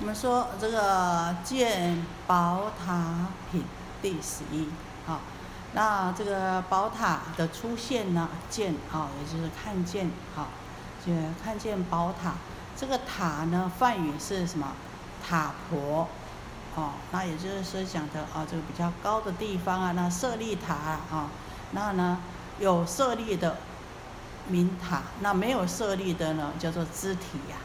我们说这个建宝塔品第十一，好，那这个宝塔的出现呢，见啊，也就是看见，好，就看见宝塔。这个塔呢，梵语是什么？塔婆，哦，那也就是说讲的啊，这个比较高的地方啊，那舍利塔啊，那呢有舍利的名塔，那没有舍利的呢，叫做肢体呀。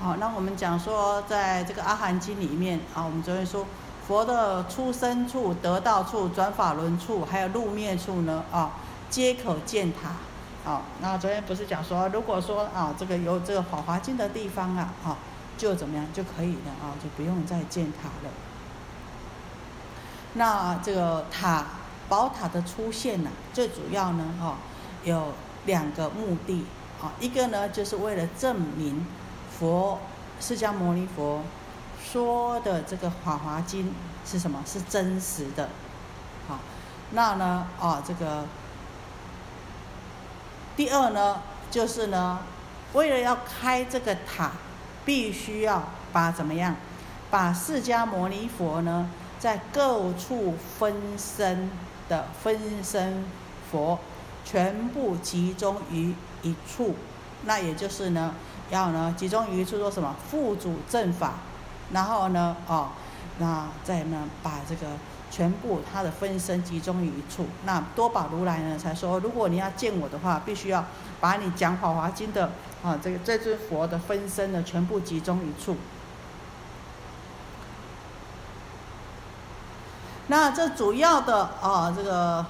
好，那我们讲说，在这个阿含经里面啊，我们昨天说佛的出生处、得道处、转法轮处，还有入灭处呢啊，皆可见塔。好，那昨天不是讲说，如果说啊，这个有这个法华经的地方啊，啊，就怎么样就可以了啊，就不用再建塔了。那这个塔宝塔的出现呢，最主要呢，哈，有两个目的啊，一个呢，就是为了证明。佛释迦牟尼佛说的这个《法华经》是什么？是真实的。好，那呢？啊，这个第二呢，就是呢，为了要开这个塔，必须要把怎么样？把释迦牟尼佛呢，在各处分身的分身佛，全部集中于一处。那也就是呢。要呢，集中于一处说什么？副主正法，然后呢，哦，那再呢，把这个全部他的分身集中于一处。那多宝如来呢，才说，如果你要见我的话，必须要把你讲《法华经》的啊，这个这尊佛的分身呢，全部集中一处。那这主要的啊，这个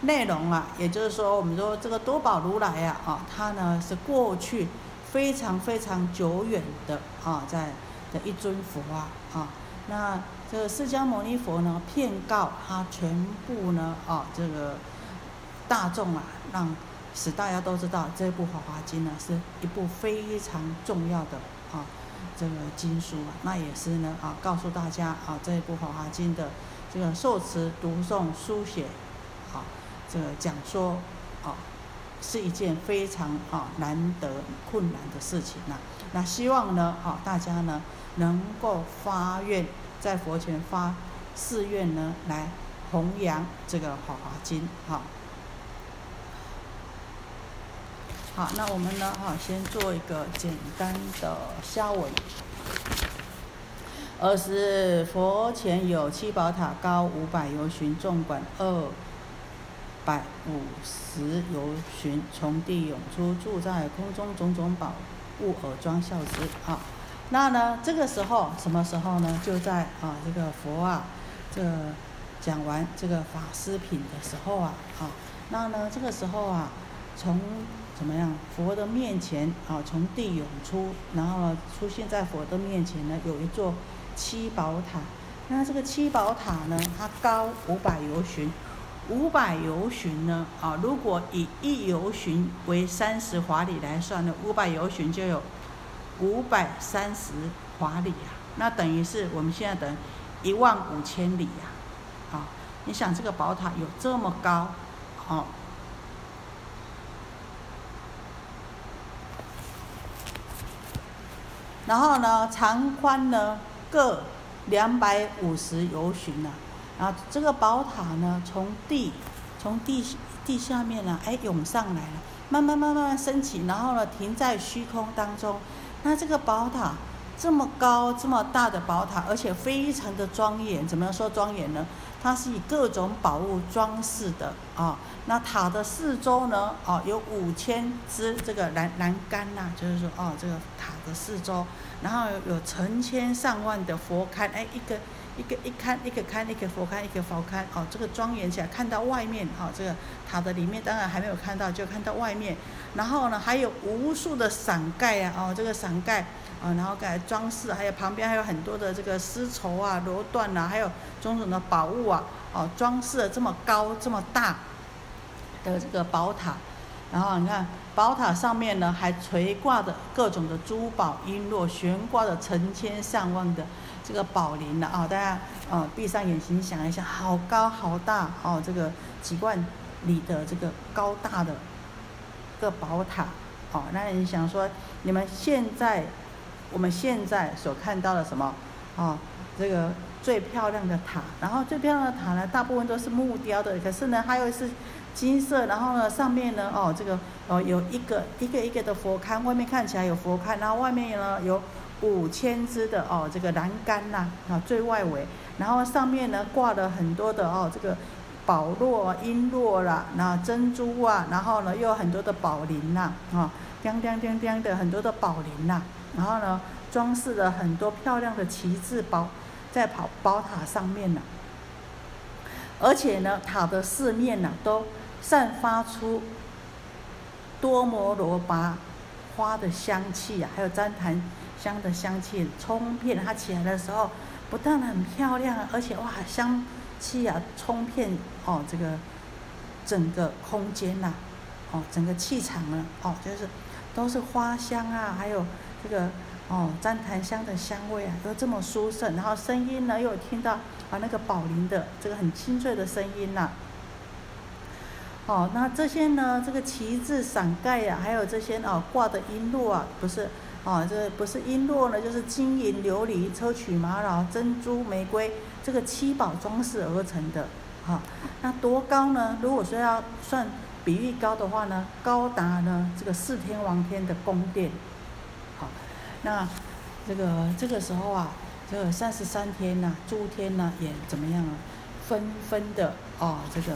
内容啊，也就是说，我们说这个多宝如来呀，啊，他呢是过去。非常非常久远的啊，在的一尊佛啊啊，那这个释迦牟尼佛呢，骗告他全部呢啊，这个大众啊，让使大家都知道这部《法华经》呢，是一部非常重要的啊这个经书啊，那也是呢啊，告诉大家啊，这一部《法华经》的这个受持、读诵、书写，啊，这个讲说啊。是一件非常啊难得困难的事情呐。那希望呢，啊大家呢能够发愿，在佛前发誓愿呢，来弘扬这个《法华经》哈。好，那我们呢，哈先做一个简单的消文。二是佛前有七宝塔，高五百由旬，众管二。百五十由旬，从地涌出，住在空中，种种宝物耳装孝之啊。那呢，这个时候什么时候呢？就在啊，这个佛啊，这讲完这个法师品的时候啊，啊，那呢，这个时候啊，从怎么样？佛的面前啊，从地涌出，然后，出现在佛的面前呢，有一座七宝塔。那这个七宝塔呢，它高五百由旬。五百游旬呢？啊，如果以一游旬为三十华里来算呢，五百游旬就有五百三十华里呀。那等于是我们现在等一万五千里呀。啊，你想这个宝塔有这么高，哦，然后呢，长宽呢各两百五十游旬啊，这个宝塔呢，从地，从地地下面呢，哎，涌上来了，慢慢慢慢升起，然后呢，停在虚空当中。那这个宝塔这么高这么大的宝塔，而且非常的庄严。怎么样说庄严呢？它是以各种宝物装饰的啊。那塔的四周呢，哦，有五千支这个栏栏杆呐，就是说，哦，这个塔的四周，然后有成千上万的佛龛，哎，一个。一个一龛一个龛一个佛龛一个佛龛哦，这个庄严起来，看到外面哦，这个塔的里面当然还没有看到，就看到外面。然后呢，还有无数的伞盖啊，哦，这个伞盖啊，然后盖装饰，还有旁边还有很多的这个丝绸啊、罗缎呐，还有种种的宝物啊，哦，装饰了这么高这么大的这个宝塔。然后你看，宝塔上面呢还垂挂着各种的珠宝璎珞，悬挂着成千上万的。这个宝林的啊，大家啊闭上眼睛想一想，好高好大哦，这个几万里的这个高大的个宝塔哦，那你想说，你们现在，我们现在所看到的什么？哦，这个最漂亮的塔，然后最漂亮的塔呢，大部分都是木雕的，可是呢，还有是金色，然后呢，上面呢，哦，这个哦，有一个一个一个的佛龛，外面看起来有佛龛，然后外面呢有五千只的哦，这个栏杆呐，啊，最外围，然后上面呢挂了很多的哦，这个宝络、璎珞啦，那珍珠啊，然后呢又有很多的宝铃呐，啊，叮叮叮叮的很多的宝铃呐，然后呢。装饰了很多漂亮的旗帜宝，在宝宝塔上面呢，而且呢，塔的四面呢都散发出多摩罗巴花的香气啊，还有旃檀香的香气冲遍它起来的时候，不但很漂亮，而且哇，香气啊冲遍哦这个整个空间呐，哦整个气场呢，哦就是都是花香啊，还有这个。哦，旃檀香的香味啊，都这么殊胜，然后声音呢，又听到啊那个宝铃的这个很清脆的声音呐。哦，那这些呢，这个旗帜、伞盖呀，还有这些哦挂的璎珞啊，不是，哦这不是璎珞呢，就是金银琉璃、砗磲玛瑙、珍珠、玫瑰这个七宝装饰而成的。哈，那多高呢？如果说要算比喻高的话呢，高达呢这个四天王天的宫殿。好那这个这个时候啊，这个三十三天呐，诸天呐也怎么样啊？纷纷的哦，这个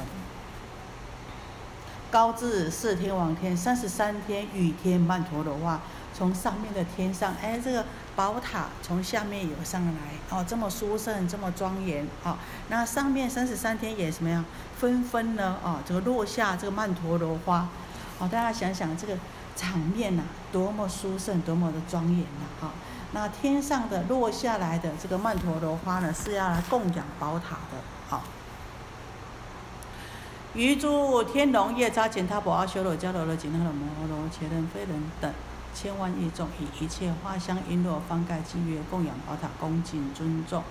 高至四天王天，三十三天雨天曼陀罗花，从上面的天上，哎，这个宝塔从下面游上来，哦，这么殊胜，这么庄严，哦，那上面三十三天也什么样？纷纷呢，哦，这个落下这个曼陀罗花，哦，大家想想这个。场面呐，多么殊胜，多么的庄严呐！哈，那天上的落下来的这个曼陀罗花呢，是要来供养宝塔的。好，于诸天龙夜叉乾他婆阿修罗迦罗罗紧那罗摩罗伽人非人等千万亿众，以一切花香璎珞方盖净月供养宝塔，恭敬尊重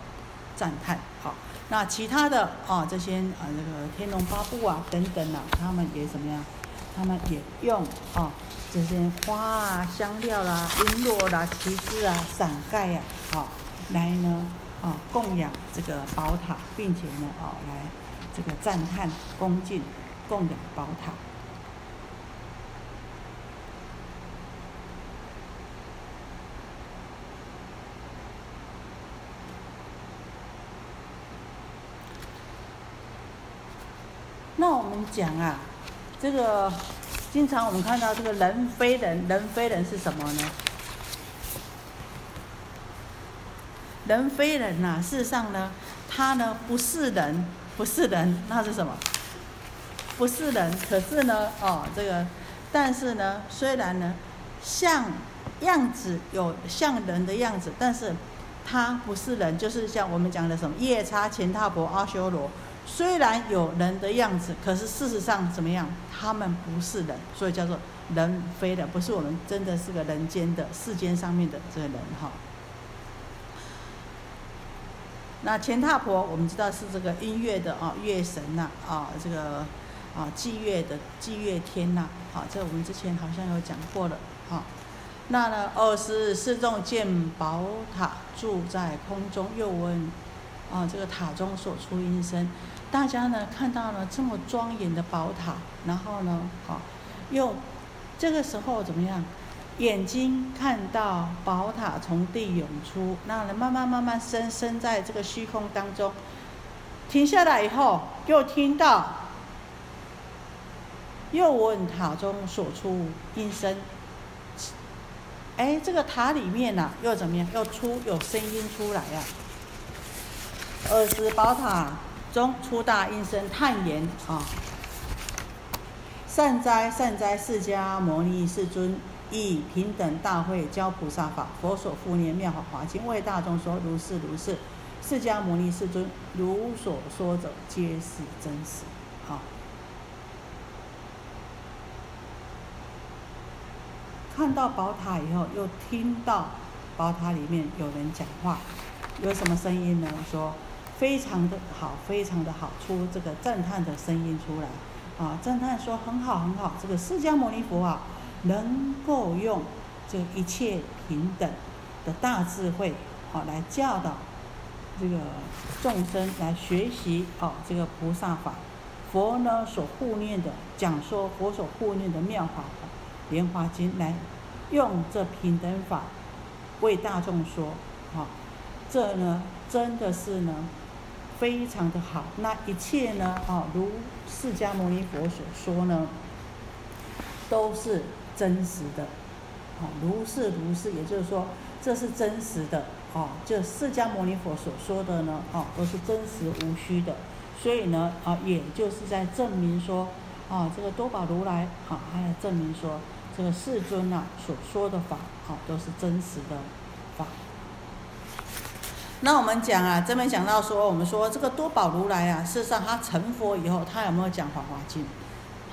赞叹。好，那其他的啊，这些啊，这个天龙八部啊等等啊，他们也怎么样？他们也用啊。这些花啊、香料啦、璎珞啦、旗帜啊、伞盖呀，好来呢，啊供养这个宝塔，并且呢，啊来这个赞叹、恭敬、供养宝塔。那我们讲啊，这个。经常我们看到这个人非人，人非人是什么呢？人非人呐，事实上呢，他呢不是人，不是人，那是什么？不是人，可是呢，哦，这个，但是呢，虽然呢，像样子有像人的样子，但是他不是人，就是像我们讲的什么夜叉、乾闼婆、阿修罗。虽然有人的样子，可是事实上怎么样？他们不是人，所以叫做人非的，不是我们真的是个人间的世间上面的这个人哈。那乾闼婆，我们知道是这个音乐的啊，乐神呐啊，这个啊祭月的祭月天呐，啊，这我们之前好像有讲过了啊。那呢，二十四众见宝塔住在空中，又问啊，这个塔中所出音声。大家呢看到了这么庄严的宝塔，然后呢，好，又这个时候怎么样？眼睛看到宝塔从地涌出，那慢慢慢慢升升在这个虚空当中，停下来以后，又听到，又问塔中所出音声，哎，这个塔里面呐又怎么样？又出有声音出来呀？二十宝塔。中出大音声叹言啊！善哉善哉，释迦牟尼世尊以平等大会教菩萨法，佛所复念妙法华经为大众说，如是如是。释迦牟尼世尊如所说者，皆是真实。啊！看到宝塔以后，又听到宝塔里面有人讲话，有什么声音呢？说。非常的好，非常的好，出这个赞叹的声音出来，啊，赞叹说很好很好，这个释迦牟尼佛啊，能够用这一切平等的大智慧，好来教导这个众生来学习哦这个菩萨法。佛呢所护念的讲说，佛所护念的妙法《莲华经》来用这平等法为大众说，啊，这呢真的是呢非常的好。那一切呢，啊，如释迦牟尼佛所说呢，都是真实的，啊，如是如是，也就是说这是真实的，啊，就释迦牟尼佛所说的呢，啊，都是真实无虚的。所以呢，啊，也就是在证明说，啊，这个多宝如来，啊，还要证明说，这个世尊呐所说的法，啊，都是真实的。那我们讲啊，这边讲到说，我们说这个多宝如来啊，事实上他成佛以后，他有没有讲《华华经》？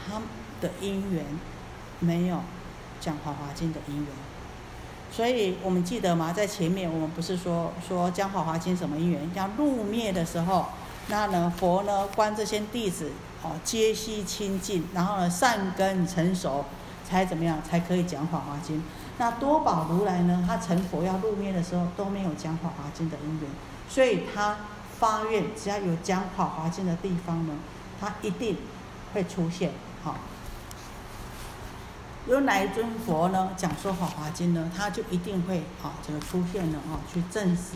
他的因缘没有讲《华华经》的因缘。所以我们记得吗？在前面我们不是说说讲《华华经》什么因缘？要入灭的时候。那呢，佛呢，观这些弟子，哦，皆悉清净，然后呢，善根成熟，才怎么样，才可以讲《法华经》。那多宝如来呢，他成佛要入灭的时候，都没有讲《法华经》的因缘，所以他发愿，只要有讲《法华经》的地方呢，他一定会出现。好，有哪一尊佛呢，讲说《法华经》呢，他就一定会啊，这个出现了啊，去证实。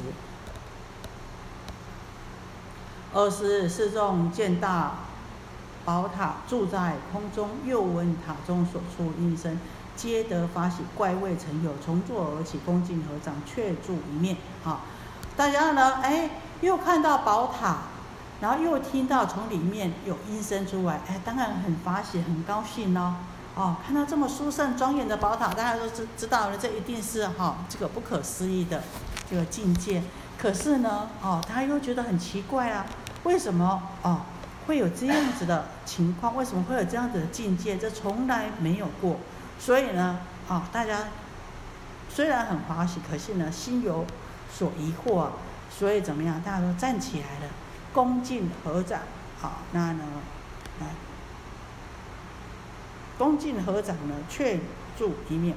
二十四众见大宝塔住在空中，又闻塔中所出音声，皆得发喜，怪未曾有，从座而起，恭敬合掌，却住一面。啊，大家呢？哎，又看到宝塔，然后又听到从里面有音声出来，哎，当然很发喜，很高兴咯。哦，看到这么殊胜庄严的宝塔，大家都知知道了，这一定是哈这个不可思议的这个境界。可是呢，哦，他又觉得很奇怪啊。为什么哦会有这样子的情况？为什么会有这样子的境界？这从来没有过。所以呢，啊，大家虽然很欢喜，可是呢，心有所疑惑啊。所以怎么样？大家都站起来了，恭敬合掌。好，那呢，来，恭敬合掌呢，却住一面，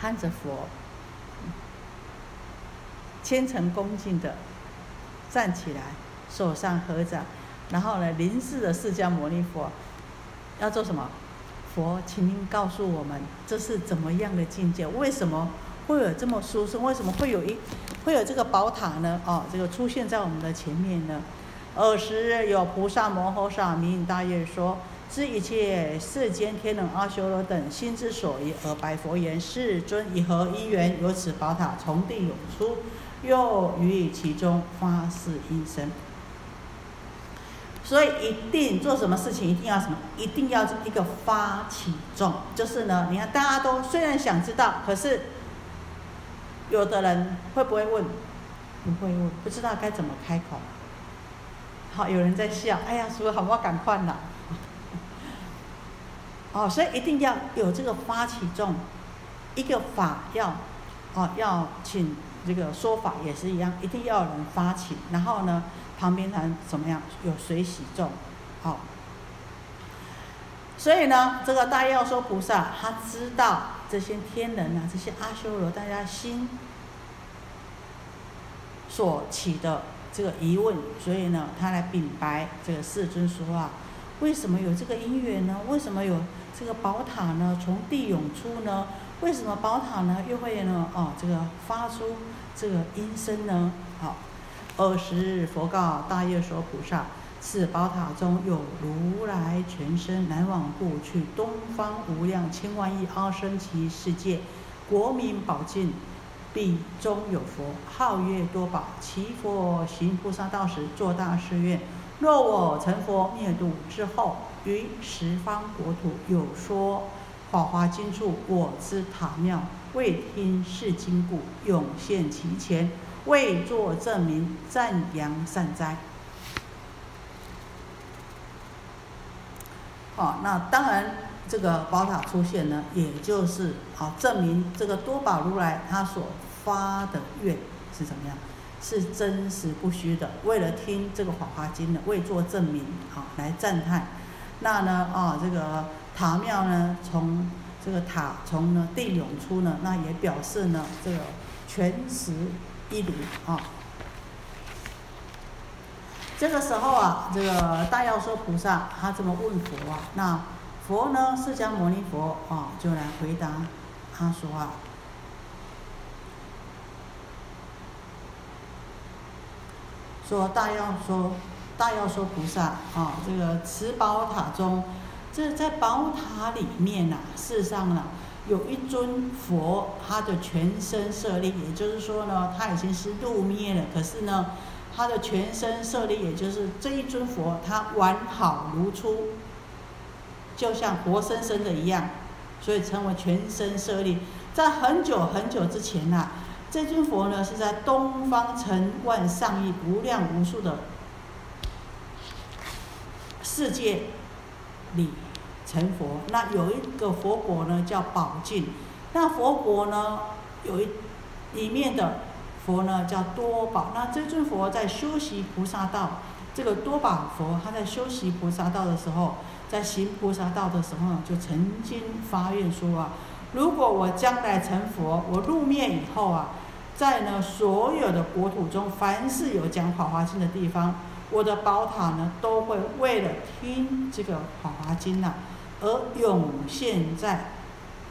看着佛，虔诚恭敬的。站起来，手上合掌，然后呢，临视的释迦牟尼佛，要做什么？佛，请您告诉我们，这是怎么样的境界？为什么会有这么殊胜？为什么会有一会有这个宝塔呢？哦，这个出现在我们的前面呢？尔时有菩萨摩诃萨名大愿说：知一切世间天人阿修罗等心之所疑，而白佛言：世尊以何因缘有此宝塔从地涌出？又于其中发誓一生，所以一定做什么事情，一定要什么，一定要一个发起众，就是呢，你看大家都虽然想知道，可是有的人会不会问？不会问，不知道该怎么开口。好，有人在笑，哎呀，是不是好不好？赶快啦！哦，所以一定要有这个发起众，一个法要，哦，要请。这个说法也是一样，一定要有人发起，然后呢，旁边还怎么样？有水洗众，好。所以呢，这个大药说菩萨他知道这些天人啊，这些阿修罗，大家心所起的这个疑问，所以呢，他来禀白这个世尊说啊，为什么有这个因缘呢？为什么有这个宝塔呢？从地涌出呢？为什么宝塔呢又会呢？哦，这个发出这个音声呢？好，二十佛告大业说菩萨：此宝塔中有如来全身，来往过去东方无量千万亿阿僧祇世界，国民宝境，必中有佛，号曰多宝。其佛行菩萨道时，作大誓愿：若我成佛灭度之后，于十方国土有说。法华经处，我知塔庙，未听是经故，涌现其前，为作证明，赞扬善哉。好，那当然，这个宝塔出现呢，也就是好证明这个多宝如来他所发的愿是怎么样，是真实不虚的。为了听这个法华经的，为作证明，好来赞叹。那呢，啊，这个。塔庙呢从这个塔从呢地涌出呢，那也表示呢这个全实一如啊。这个时候啊，这个大药说菩萨他这么问佛啊，那佛呢释迦牟尼佛啊就来回答他说啊，说大药说大药说菩萨啊，这个持宝塔中。这在宝塔里面呐，事实上呢，有一尊佛，他的全身舍利，也就是说呢，他已经是入灭了。可是呢，他的全身舍利，也就是这一尊佛，他完好如初，就像活生生的一样，所以称为全身舍利。在很久很久之前呐，这尊佛呢是在东方成万上亿无量无数的世界。里成佛，那有一个佛国呢，叫宝镜。那佛国呢，有一里面的佛呢，叫多宝。那这尊佛在修习菩萨道，这个多宝佛他在修习菩萨道的时候，在行菩萨道的时候，就曾经发愿说啊，如果我将来成佛，我入灭以后啊，在呢所有的国土中，凡是有讲《法华经》的地方。我的宝塔呢，都会为了听这个《法华经》呐，而涌现在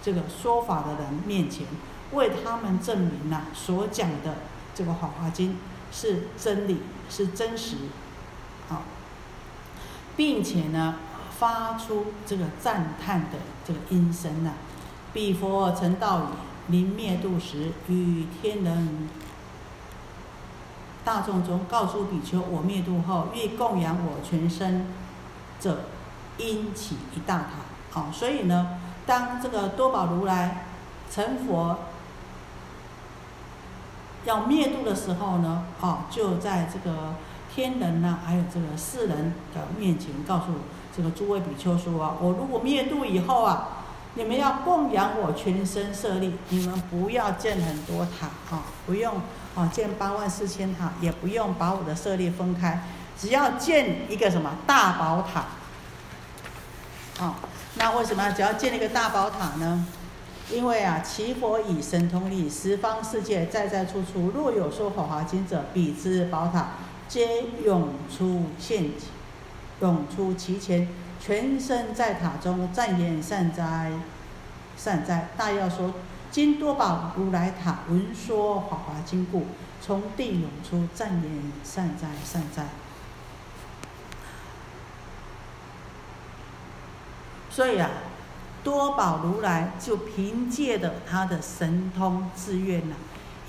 这个说法的人面前，为他们证明了，所讲的这个《法华经》是真理，是真实，啊，并且呢，发出这个赞叹的这个音声呐，彼佛成道矣，临灭度时，与天人。大众中告诉比丘：我灭度后，欲供养我全身。者，因起一大塔。好，所以呢，当这个多宝如来成佛要灭度的时候呢，哦，就在这个天人呢，还有这个世人的面前，告诉这个诸位比丘说啊：我如果灭度以后啊，你们要供养我全身舍利，你们不要建很多塔啊，不用。啊，建八万四千塔也不用把我的舍利分开，只要建一个什么大宝塔。哦，那为什么只要建立一个大宝塔呢？因为啊，其佛以神通力，十方世界在在处处，若有说法华经者，彼之宝塔皆涌出现，涌出其前，全身在塔中，赞言善哉，善哉。大要说。今多宝如来塔闻说法华经故，从地涌出，赞言善哉善哉。所以啊，多宝如来就凭借着他的神通自愿呐，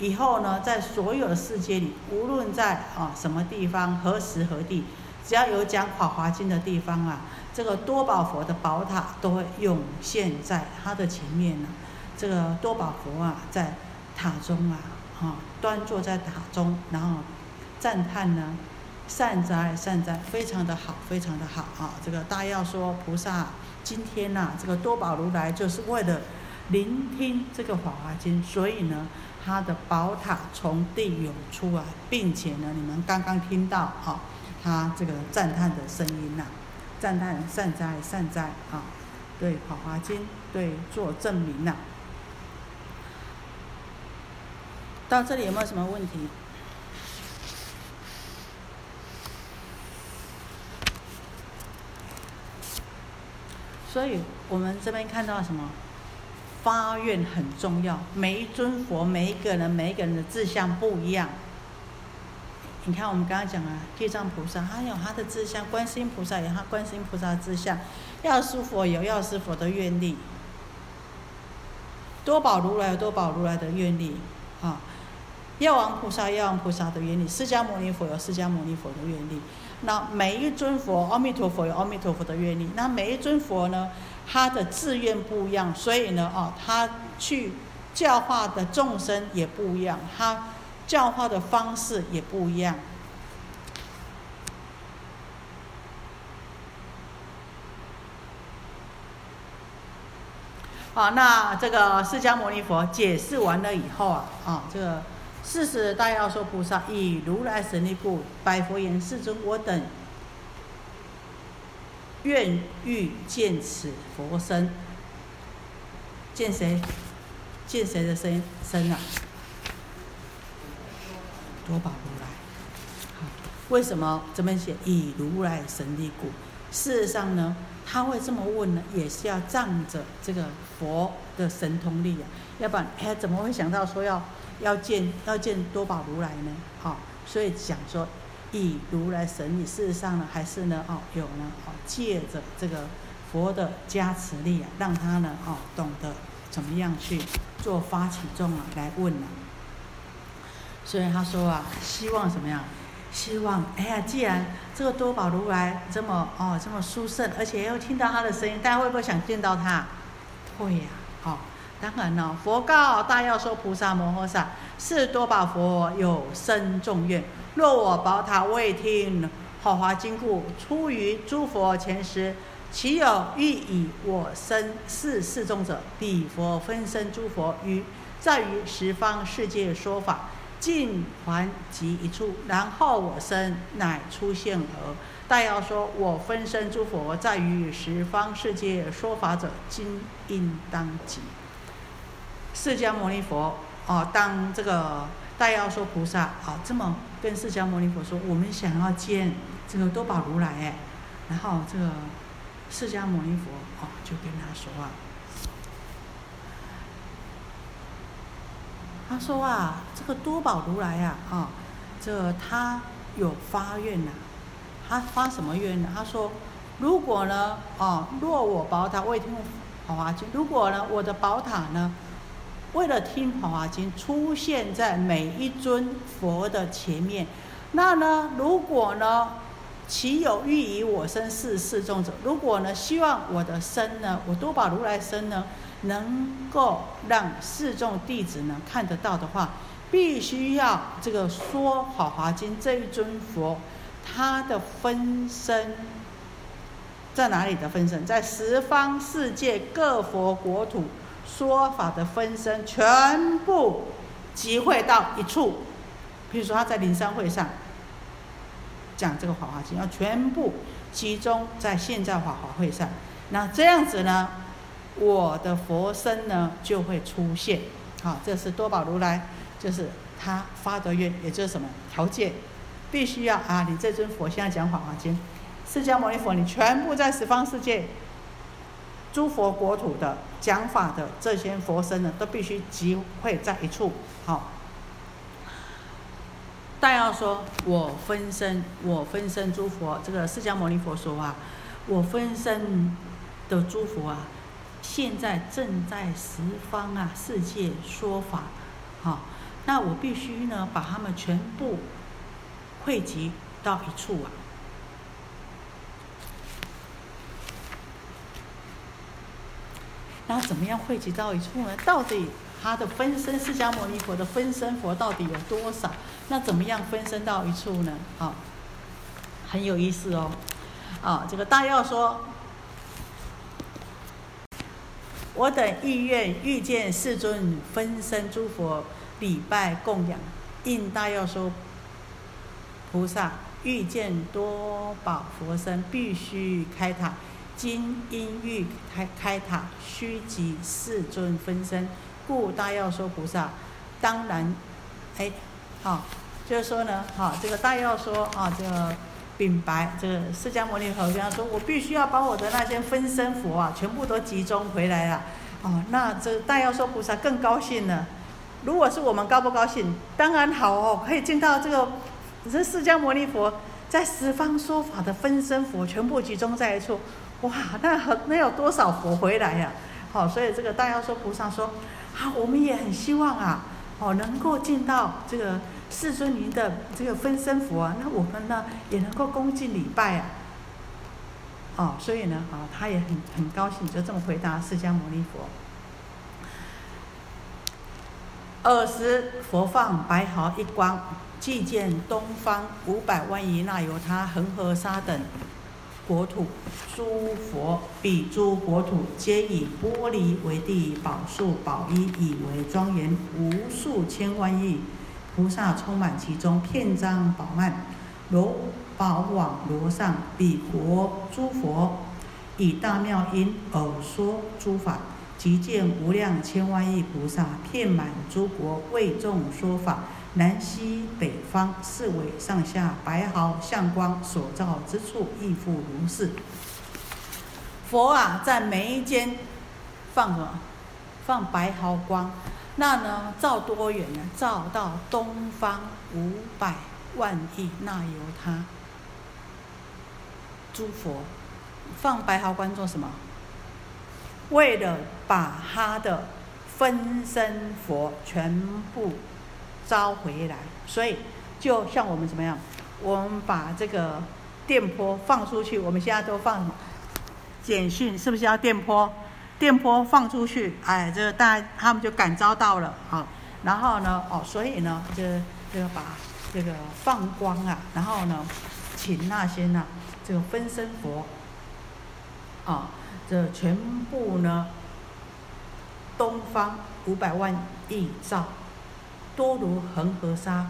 以后呢，在所有的世界里，无论在啊什么地方、何时何地，只要有讲法华经的地方啊，这个多宝佛的宝塔都会涌现在他的前面呢。这个多宝佛啊，在塔中啊，啊，端坐在塔中，然后赞叹呢，善哉善哉，非常的好，非常的好啊！这个大要说菩萨今天呐，这个多宝如来就是为了聆听这个法华经，所以呢，他的宝塔从地涌出来，并且呢，你们刚刚听到啊，他这个赞叹的声音呐，赞叹善哉善哉啊，对法华经对做证明呐。到这里有没有什么问题？所以我们这边看到什么？发愿很重要。每一尊佛，每一个人，每一个人的志向不一样。你看，我们刚刚讲啊，地藏菩萨他有他的志向，观世音菩萨有他观世音菩萨的志向，药师佛有药师佛的愿力，多宝如来有多宝如来的愿力，啊。药王菩萨，药王菩萨的愿力；释迦牟尼佛有释迦牟尼佛的愿力。那每一尊佛，阿弥陀佛有阿弥陀佛的愿力。那每一尊佛呢，他的志愿不一样，所以呢，哦，他去教化的众生也不一样，他教化的方式也不一样。好，那这个释迦牟尼佛解释完了以后啊，啊，这个。四十大要说菩萨以如来神力故，百佛言：世尊，我等愿欲见此佛身。见谁？见谁的身身啊？多宝如来。为什么这边写以如来神力故？事实上呢，他会这么问呢，也是要仗着这个佛的神通力啊，要不然哎，怎么会想到说要要见要见多宝如来呢？好，所以讲说以如来神力，事实上呢，还是呢，哦，有呢，哦，借着这个佛的加持力啊，让他呢，哦，懂得怎么样去做发起众啊，来问呢。所以他说啊，希望怎么样？希望哎呀，既然这个多宝如来这么哦这么殊胜，而且又听到他的声音，大家会不会想见到他？会呀，哦，当然了。佛告大药说菩萨摩诃萨：是多宝佛有深重愿，若我宝塔未听好华经故，出于诸佛前时，岂有欲以我身是示众者？彼佛分身诸佛于在于十方世界说法。尽还即一处，然后我身乃出现而。大要说：我分身诸佛，在于十方世界说法者，今应当即。释迦牟尼佛哦，当这个大要说菩萨啊，这么跟释迦牟尼佛说：我们想要见这个多宝如来哎。然后这个释迦牟尼佛哦，就跟他说啊。他说啊，这个多宝如来啊，啊，这他有发愿呐，他发什么愿呢？他说，如果呢，哦，若我宝塔未听《好啊，就》，如果呢，我的宝塔呢，为了听《华华经》，出现在每一尊佛的前面，那呢，如果呢，其有欲以我身示示众者，如果呢，希望我的身呢，我多宝如来身呢？能够让四众弟子呢看得到的话，必须要这个说《好华经》这一尊佛，他的分身在哪里的分身？在十方世界各佛国土说法的分身，全部集会到一处。比如说他在灵山会上讲这个《法华经》，要全部集中在现在法华会上。那这样子呢？我的佛身呢就会出现，好，这是多宝如来，就是他发的愿，也就是什么条件，必须要啊，你这尊佛现在讲《法华经》，释迦牟尼佛，你全部在十方世界诸佛国土的讲法的这些佛身呢，都必须集会在一处，好。但要说我分身，我分身诸佛，这个释迦牟尼佛说啊，我分身的诸佛啊。现在正在十方啊世界说法，好，那我必须呢把他们全部汇集到一处啊。那怎么样汇集到一处呢？到底他的分身释迦牟尼佛的分身佛到底有多少？那怎么样分身到一处呢？啊，很有意思哦。啊，这个大要说。我等意愿遇见世尊分身诸佛礼拜供养，应大要说菩萨遇见多宝佛身，必须开塔。今因欲开开塔，须集世尊分身，故大要说菩萨当然，哎，好，就是说呢，好，这个大要说啊，这个。禀白，这个释迦牟尼佛跟他说：“我必须要把我的那些分身佛啊，全部都集中回来了。”哦，那这大药说菩萨更高兴了。如果是我们高不高兴？当然好哦，可以见到这个这释迦牟尼佛在十方说法的分身佛全部集中在一处。哇，那很那有多少佛回来呀？好，所以这个大妖说菩萨说：“啊，我们也很希望啊，哦，能够见到这个。”世尊您的这个分身佛啊，那我们呢也能够恭敬礼拜啊。哦，所以呢，啊，他也很很高兴，就这么回答释迦牟尼佛。尔时佛放白毫一光，即见东方五百万亿那由他恒河沙等国土诸佛，彼诸国土皆以玻璃为地，宝树宝衣以为庄严，无数千万亿。菩萨充满其中，片张饱满，罗宝网罗上，彼国诸佛以大妙音耳说诸法，即见无量千万亿菩萨遍满诸国为众说法，南西北方四维上下白毫相光所照之处亦复如是。佛啊，在眉间放什么？放白毫光。那呢，照多远呢？照到东方五百万亿那由他诸佛放白毫光做什么？为了把他的分身佛全部招回来，所以就像我们怎么样？我们把这个电波放出去，我们现在都放？简讯是不是要电波？电波放出去，哎，这个大他们就感召到了，好，然后呢，哦，所以呢，就就要把这个放光啊，然后呢，请那些呢，这个分身佛，啊，这全部呢，东方五百万亿兆，多如恒河沙，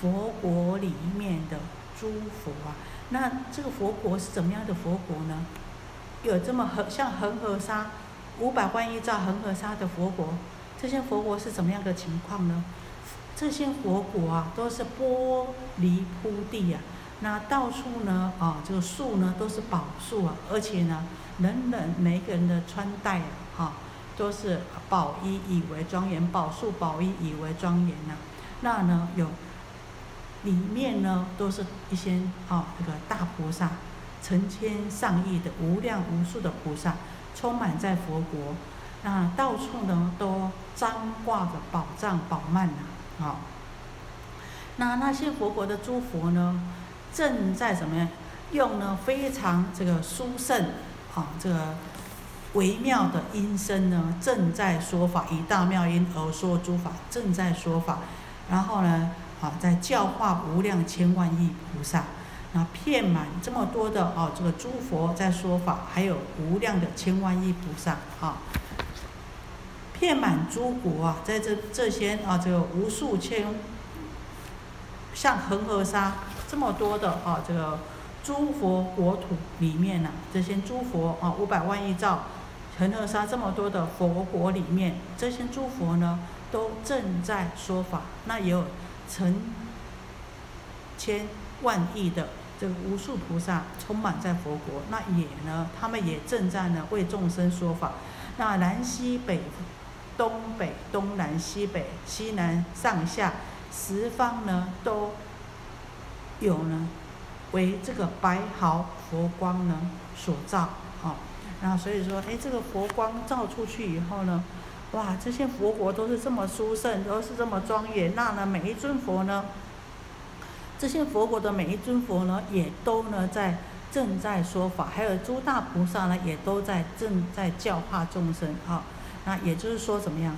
佛国里面的诸佛啊，那这个佛国是怎么样的佛国呢？有这么恒像恒河沙。五百万亿兆恒河沙的佛国，这些佛国是怎么样的情况呢？这些佛国啊，都是玻璃铺地啊，那到处呢，啊，这个树呢都是宝树啊，而且呢，人人每个人的穿戴啊，哈，都是宝衣以为庄严，宝树宝衣以为庄严呐。那呢，有里面呢，都是一些啊，这个大菩萨，成千上亿的无量无数的菩萨。充满在佛国，那到处呢都张挂着宝藏宝曼呐，好。那那些佛国的诸佛呢，正在怎么样用呢？非常这个殊胜啊，这个微妙的音声呢，正在说法，以大妙音而说诸法，正在说法。然后呢，啊，在教化无量千万亿菩萨。那遍满这么多的哦，这个诸佛在说法，还有无量的千万亿菩萨啊，遍满诸国啊，在这这些啊，这个无数千，像恒河沙这么多的啊，这个诸佛国土里面呢，这些诸佛啊，五百万亿兆恒河沙这么多的佛国里面，这些诸佛呢，都正在说法，那也有成千万亿的。这个无数菩萨充满在佛国，那也呢，他们也正在呢为众生说法。那南西北、东北、东南西北、西南上下十方呢，都有呢为这个白毫佛光呢所照啊。那所以说，哎，这个佛光照出去以后呢，哇，这些佛国都是这么殊胜，都是这么庄严。那呢，每一尊佛呢？这些佛国的每一尊佛呢，也都呢在正在说法，还有诸大菩萨呢，也都在正在教化众生啊。那也就是说怎么样？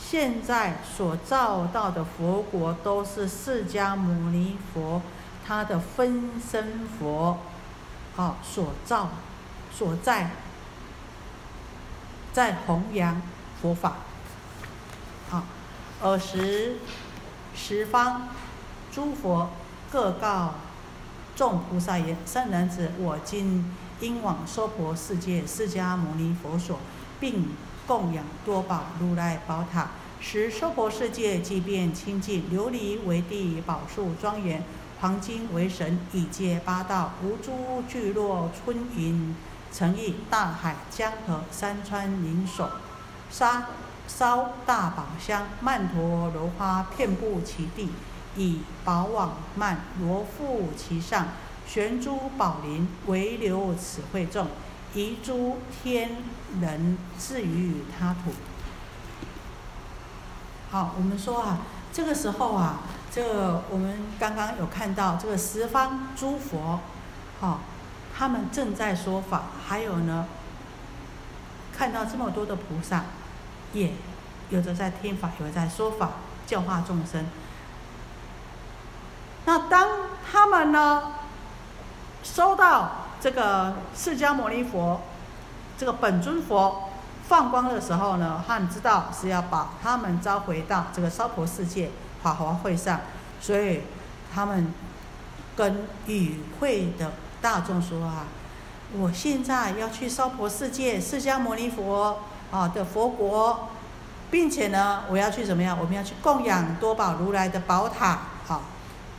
现在所造到的佛国都是释迦牟尼佛他的分身佛啊所造所在，在弘扬佛法啊，尔时十方。诸佛各告众菩萨言：“善男子，我今应往娑婆世界释迦牟尼佛所，并供养多宝如来宝塔，使娑婆世界即便清净，琉璃为地，宝树庄严，黄金为神，以戒八道，无诸聚落，春云成邑，大海江河，山川林手，沙烧大宝香，曼陀罗花遍布其地。”以宝网幔罗覆其上，悬珠宝林唯留此会众，遗诸天人置于他土。好，我们说啊，这个时候啊，这我们刚刚有看到这个十方诸佛，好，他们正在说法，还有呢，看到这么多的菩萨，也有的在听法，有的在说法，教化众生。那当他们呢收到这个释迦牟尼佛这个本尊佛放光的时候呢，他们知道是要把他们召回到这个娑婆世界法华会上，所以他们跟与会的大众说啊，我现在要去娑婆世界，释迦牟尼佛啊的佛国，并且呢，我要去怎么样？我们要去供养多宝如来的宝塔，好，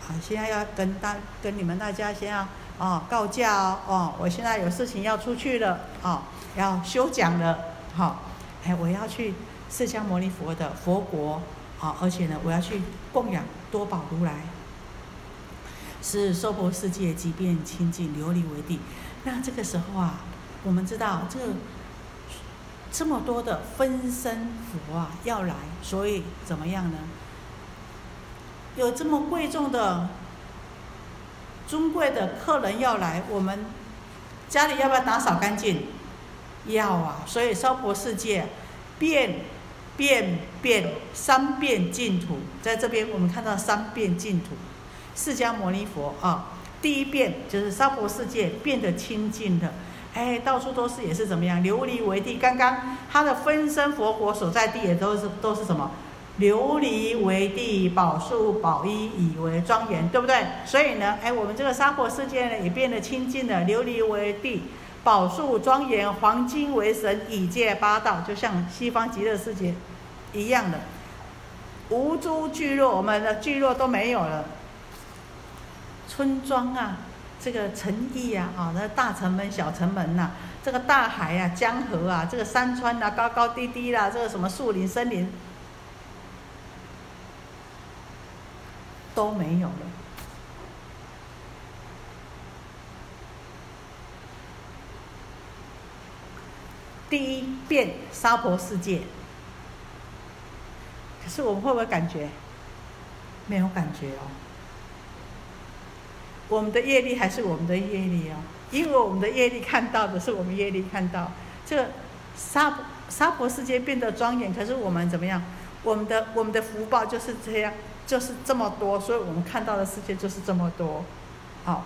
好，现在要跟大跟你们大家先要啊告假哦，哦，我现在有事情要出去了，啊，要休讲了，好，哎，我要去释迦牟尼佛的佛国，好，而且呢，我要去供养多宝如来。使娑婆世界即便清净琉璃为地，那这个时候啊，我们知道这这么多的分身佛啊要来，所以怎么样呢？有这么贵重的、尊贵的客人要来，我们家里要不要打扫干净？要啊！所以娑婆世界变变变三变净土，在这边我们看到三变净土。释迦牟尼佛啊，第一遍就是娑婆世界变得清净的，哎，到处都是也是怎么样？琉璃为地。刚刚他的分身佛国所在地也都是都是什么？琉璃为地，宝树宝衣以为庄严，对不对？所以呢，哎，我们这个娑婆世界呢也变得清净了，琉璃为地，宝树庄严，黄金为神，以界八道，就像西方极乐世界一样的，无诸聚落，我们的聚落都没有了。村庄啊，这个城邑啊，啊，那大城门、小城门呐，这个大海啊、江河啊，这个山川啊，高高低低啦，这个什么树林、森林都没有了。第一遍娑婆世界，可是我们会不会感觉没有感觉哦？我们的业力还是我们的业力啊，因为我们的业力看到的是我们业力看到这个沙沙婆世界变得庄严，可是我们怎么样？我们的我们的福报就是这样，就是这么多，所以我们看到的世界就是这么多。好，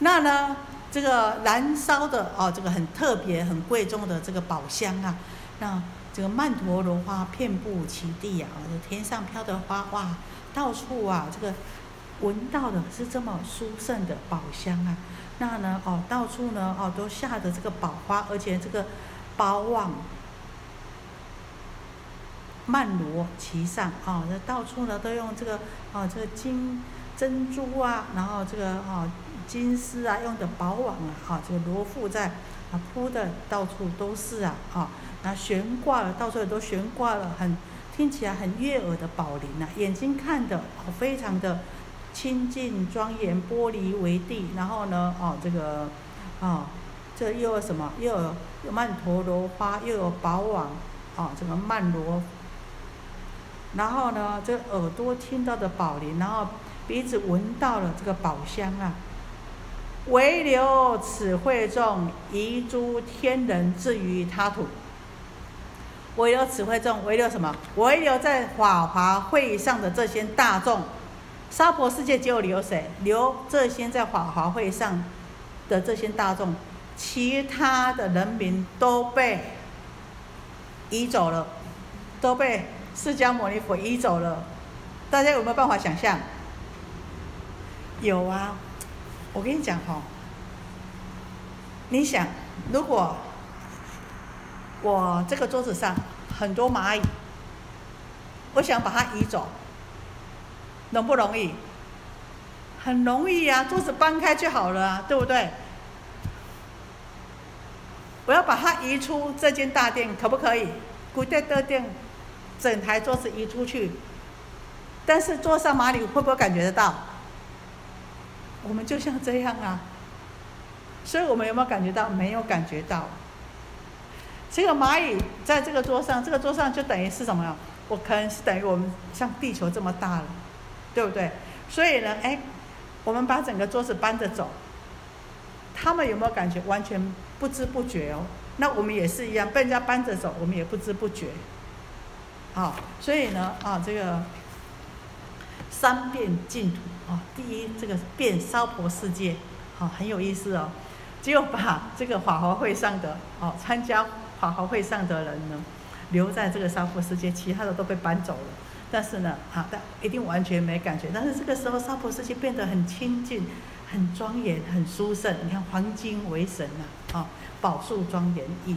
那呢，这个燃烧的哦，这个很特别、很贵重的这个宝香啊，那这个曼陀罗花遍布其地啊，这天上飘的花哇。到处啊，这个闻到的是这么殊胜的宝香啊，那呢，哦，到处呢，哦，都下的这个宝花，而且这个宝网曼罗其上啊，那到处呢都用这个啊，这个金珍珠啊，然后这个啊金丝啊，用的宝网啊，啊，这个罗覆在啊铺的到处都是啊，啊，那悬挂了，到处也都悬挂了很。听起来很悦耳的宝林呐，眼睛看的哦，非常的清净庄严，玻璃为地。然后呢，哦，这个，哦，这又有什么？又有曼陀罗花，又有宝网，哦，这个曼罗。然后呢，这耳朵听到的宝林，然后鼻子闻到了这个宝香啊。唯留此会众，遗诸天人至于他土。唯留此会众，唯留什么？唯留在法华会上的这些大众，娑婆世界只有留谁？留这些在法华会上的这些大众，其他的人民都被移走了，都被释迦牟尼佛移走了。大家有没有办法想象？有啊，我跟你讲哈，你想如果。我这个桌子上很多蚂蚁，我想把它移走，容不容易？很容易呀，桌子搬开就好了啊，对不对？我要把它移出这间大殿，可不可以？古代的店，整台桌子移出去，但是桌上蚂蚁会不会感觉得到？我们就像这样啊，所以我们有没有感觉到？没有感觉到。这个蚂蚁在这个桌上，这个桌上就等于是什么呀？我可能是等于我们像地球这么大了，对不对？所以呢，哎，我们把整个桌子搬着走，他们有没有感觉？完全不知不觉哦。那我们也是一样，被人家搬着走，我们也不知不觉。好，所以呢，啊，这个三变净土啊，第一这个变娑婆世界，好，很有意思哦。只有把这个法华会上的哦参加。法华会上的人呢，留在这个娑婆世界，其他的都被搬走了。但是呢，好，但一定完全没感觉。但是这个时候，娑婆世界变得很清净，很庄严，很殊胜。你看黄金为神呐，啊，宝树庄严意，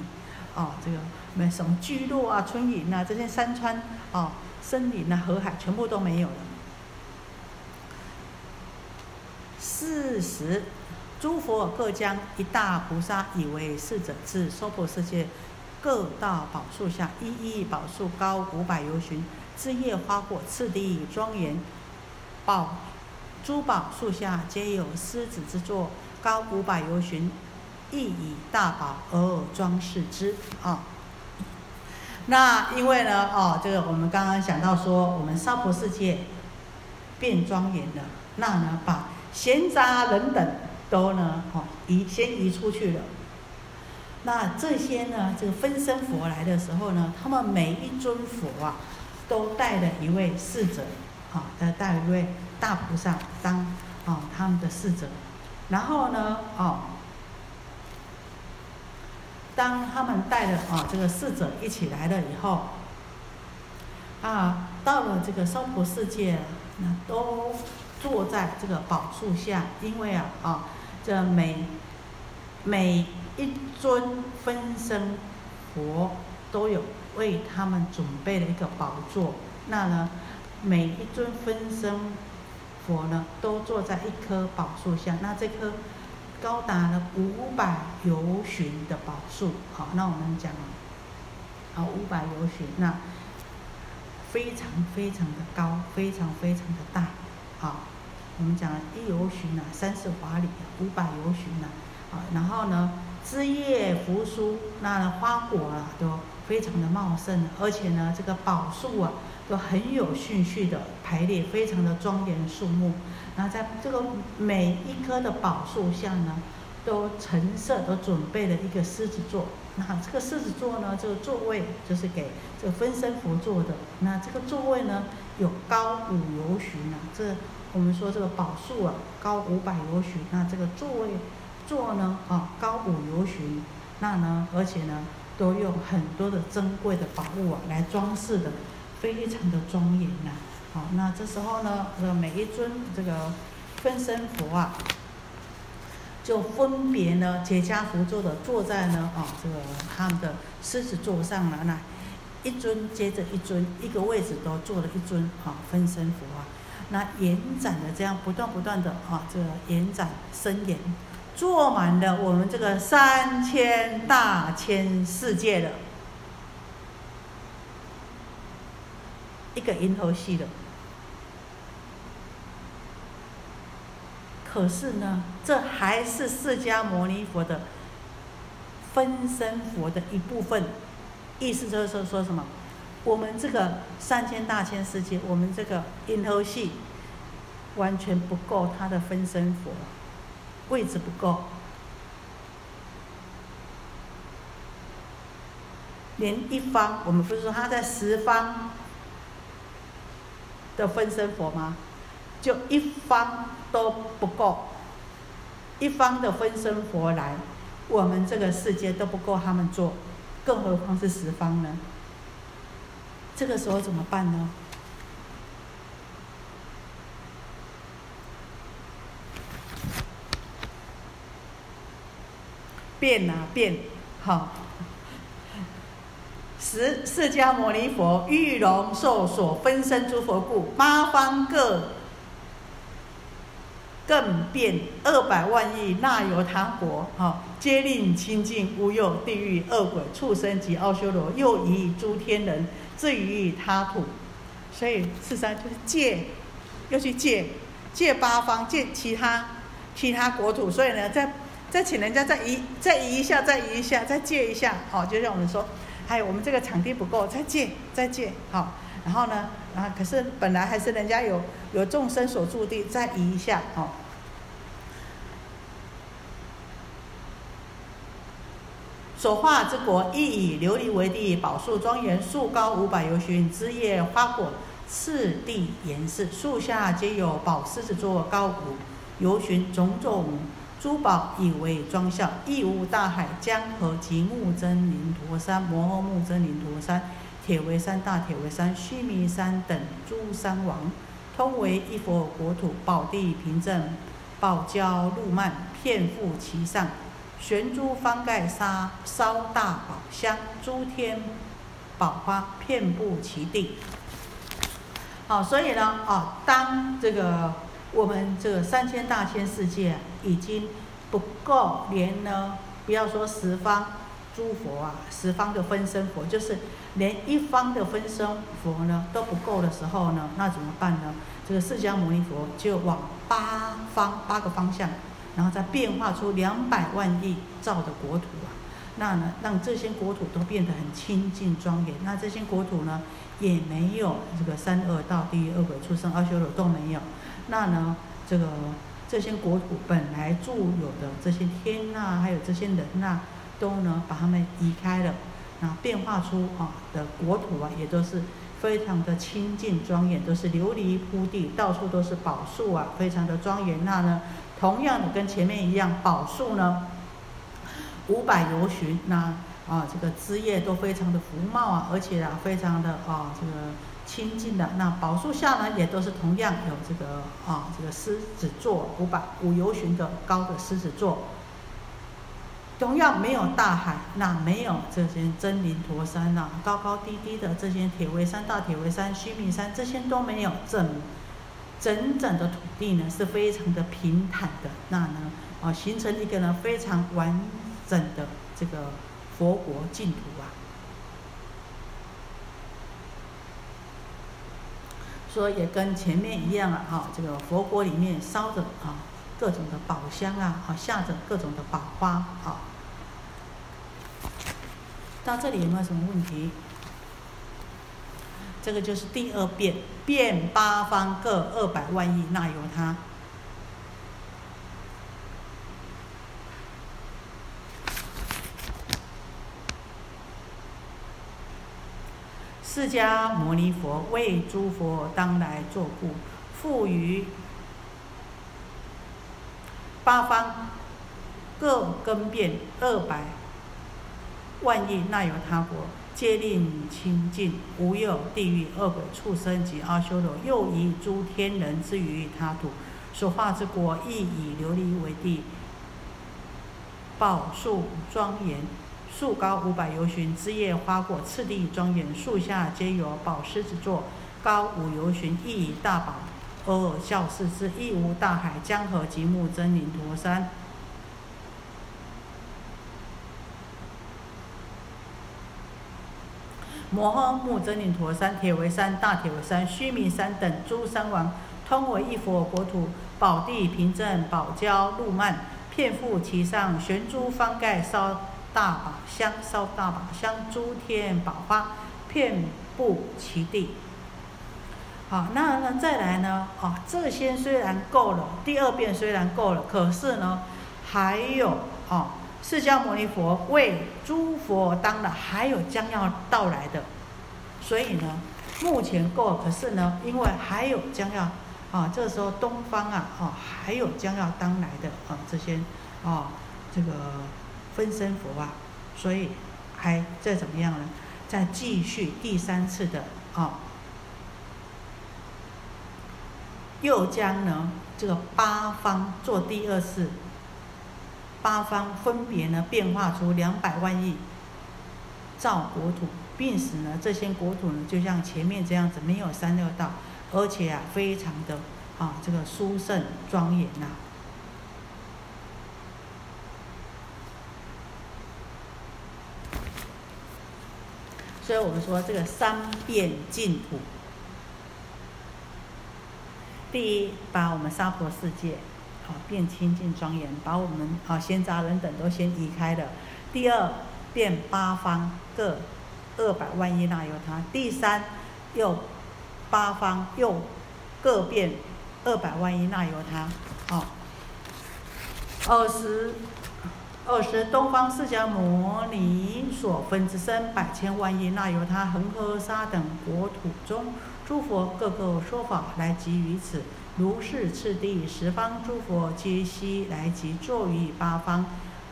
啊，这个没什么聚落啊、村营啊，这些山川啊、森林啊、河海全部都没有了。四十，诸佛各将一大菩萨以为侍者，至娑婆世界各大宝树下，一一宝树高五百由旬，枝叶花果次第庄严，宝。珠宝树下皆有狮子之座，高五百由旬，亦以大宝而装饰之啊。那因为呢，哦，这个我们刚刚讲到说，我们娑婆世界变庄严了，那呢，把闲杂人等都呢，哦，移先移出去了。那这些呢，这个分身佛来的时候呢，他们每一尊佛啊，都带了一位侍者，啊，带带一位。大菩萨当啊他们的侍者，然后呢哦，当他们带着啊这个侍者一起来了以后，啊到了这个娑婆世界，那都坐在这个宝树下，因为啊啊这每每一尊分身佛都有为他们准备了一个宝座，那呢每一尊分身。佛呢，都坐在一棵宝树下。那这棵高达了五百由旬的宝树，好，那我们讲，好五百由旬，那非常非常的高，非常非常的大，好，我们讲了一由旬呢，三十华里，五百由旬呢，好，然后呢，枝叶扶疏，那花果啊都非常的茂盛，而且呢，这个宝树啊。都很有顺序的排列，非常的庄严肃穆。那在这个每一棵的宝树下呢，都陈设都准备了一个狮子座。那这个狮子座呢，这个座位就是给这个分身佛坐的。那这个座位呢，有高五由旬啊。这我们说这个宝树啊，高五百由旬。那这个座位座呢，啊，高五由旬。那呢，而且呢，都用很多的珍贵的宝物啊来装饰的。非常的庄严呐，好，那这时候呢，呃，每一尊这个分身佛啊，就分别呢结跏趺坐的坐在呢啊这个他们的狮子座上了，那一尊接着一尊，一个位置都坐了一尊啊分身佛啊，那延展的这样不断不断的啊这个延展伸延，坐满了我们这个三千大千世界的。一个银河系的，可是呢，这还是释迦牟尼佛的分身佛的一部分。意思就是说，说什么？我们这个三千大千世界，我们这个银河系完全不够他的分身佛，位置不够，连一方，我们不是说他在十方。的分身佛吗？就一方都不够，一方的分身佛来，我们这个世界都不够他们做，更何况是十方呢？这个时候怎么办呢？变啊变，好。十释迦牟尼佛玉龙受所分身诸佛故，八方各更变二百万亿那由他国，哈，皆令清净无有地狱恶鬼畜生及奥修罗，又以诸天人至于他土。所以四三就是借，又去借借八方借其他其他国土，所以呢，在再请人家再移再移一下，再移一下，再借一下，好，就像我们说。还有我们这个场地不够，再借再借，好，然后呢，啊，可是本来还是人家有有众生所住地，再移一下，好。所化之国亦以琉璃为地，宝树庄严，树高五百由旬，枝叶花果次第严饰，树下皆有宝狮子座，高五由旬，种种。珠宝以为装效，亦无大海、江河及木真林陀山、摩诃木真林陀山、铁围山、大铁围山、须弥山等诸山王，通为一佛国土，宝地平正，宝交路曼，遍覆其上。悬珠方盖沙烧大宝香，诸天宝花遍布其地。好，所以呢，啊，当这个我们这个三千大千世界已经不够，连呢，不要说十方诸佛啊，十方的分身佛，就是连一方的分身佛呢都不够的时候呢，那怎么办呢？这个释迦牟尼佛就往八方八个方向。然后再变化出两百万亿兆的国土啊，那呢，让这些国土都变得很清净庄严。那这些国土呢，也没有这个三恶道、地狱、恶鬼、畜生、阿修罗都没有。那呢，这个这些国土本来住有的这些天呐，还有这些人呐，都呢把他们移开了，那变化出啊的国土啊，也都是非常的清净庄严，都是琉璃铺地，到处都是宝树啊，非常的庄严。那呢？同样的，跟前面一样，宝树呢，五百由旬，那啊，这个枝叶都非常的浮茂啊，而且啊，非常的啊，这个清净的。那宝树下呢，也都是同样有这个啊，这个狮子座五百五由旬的高的狮子座。同样没有大海，那没有这些真灵陀山呐，高高低低的这些铁围山、大铁围山、须弥山，这些都没有整。整整的土地呢是非常的平坦的，那呢，啊，形成一个呢非常完整的这个佛国净土啊。说也跟前面一样了，哈，这个佛国里面烧着啊各种的宝香啊，啊下着各种的宝花啊。到这里有没有什么问题？这个就是第二遍，遍八方各二百万亿，那由他。释迦牟尼佛为诸佛当来作故，复于八方各更变二百万亿，那由他国。皆令清净，无有地狱、恶鬼、畜生及阿修罗，又以诸天人之于他土，所化之国亦以琉璃为地，宝树庄严，树高五百由旬，枝叶花果，次第庄严。树下皆有宝狮子座，高五由旬，亦以大宝阿耨教示之，亦无大海、江河及木真林陀山。摩诃目真林陀山、铁围山、大铁围山、须弥山等诸山王，通为一佛国土，宝地平正，宝交路曼，遍覆其上，悬珠方盖，烧大宝香，烧大宝香，诸天宝花遍布其地。好，那那再来呢？哦，这些虽然够了，第二遍虽然够了，可是呢，还有哦。释迦牟尼佛为诸佛当了，还有将要到来的，所以呢，目前够，可是呢，因为还有将要啊，这时候东方啊，哦，还有将要当来的啊，这些啊，这个分身佛啊，所以还再怎么样呢？再继续第三次的啊，又将呢这个八方做第二次。八方分别呢变化出两百万亿造国土，并使呢这些国土呢就像前面这样子没有三六道，而且啊非常的啊这个殊胜庄严呐。所以我们说这个三变净土，第一把我们娑婆世界好。变清净庄严，把我们啊闲杂人等都先移开了。第二，变八方各二百万亿那由他。第三，又八方又各变二百万亿那由他。好，二十二十东方释迦牟尼所分之身百千万亿那由他恒河沙等国土中，诸佛各个说法来集于此。如是次第，十方诸佛皆悉来集坐于八方，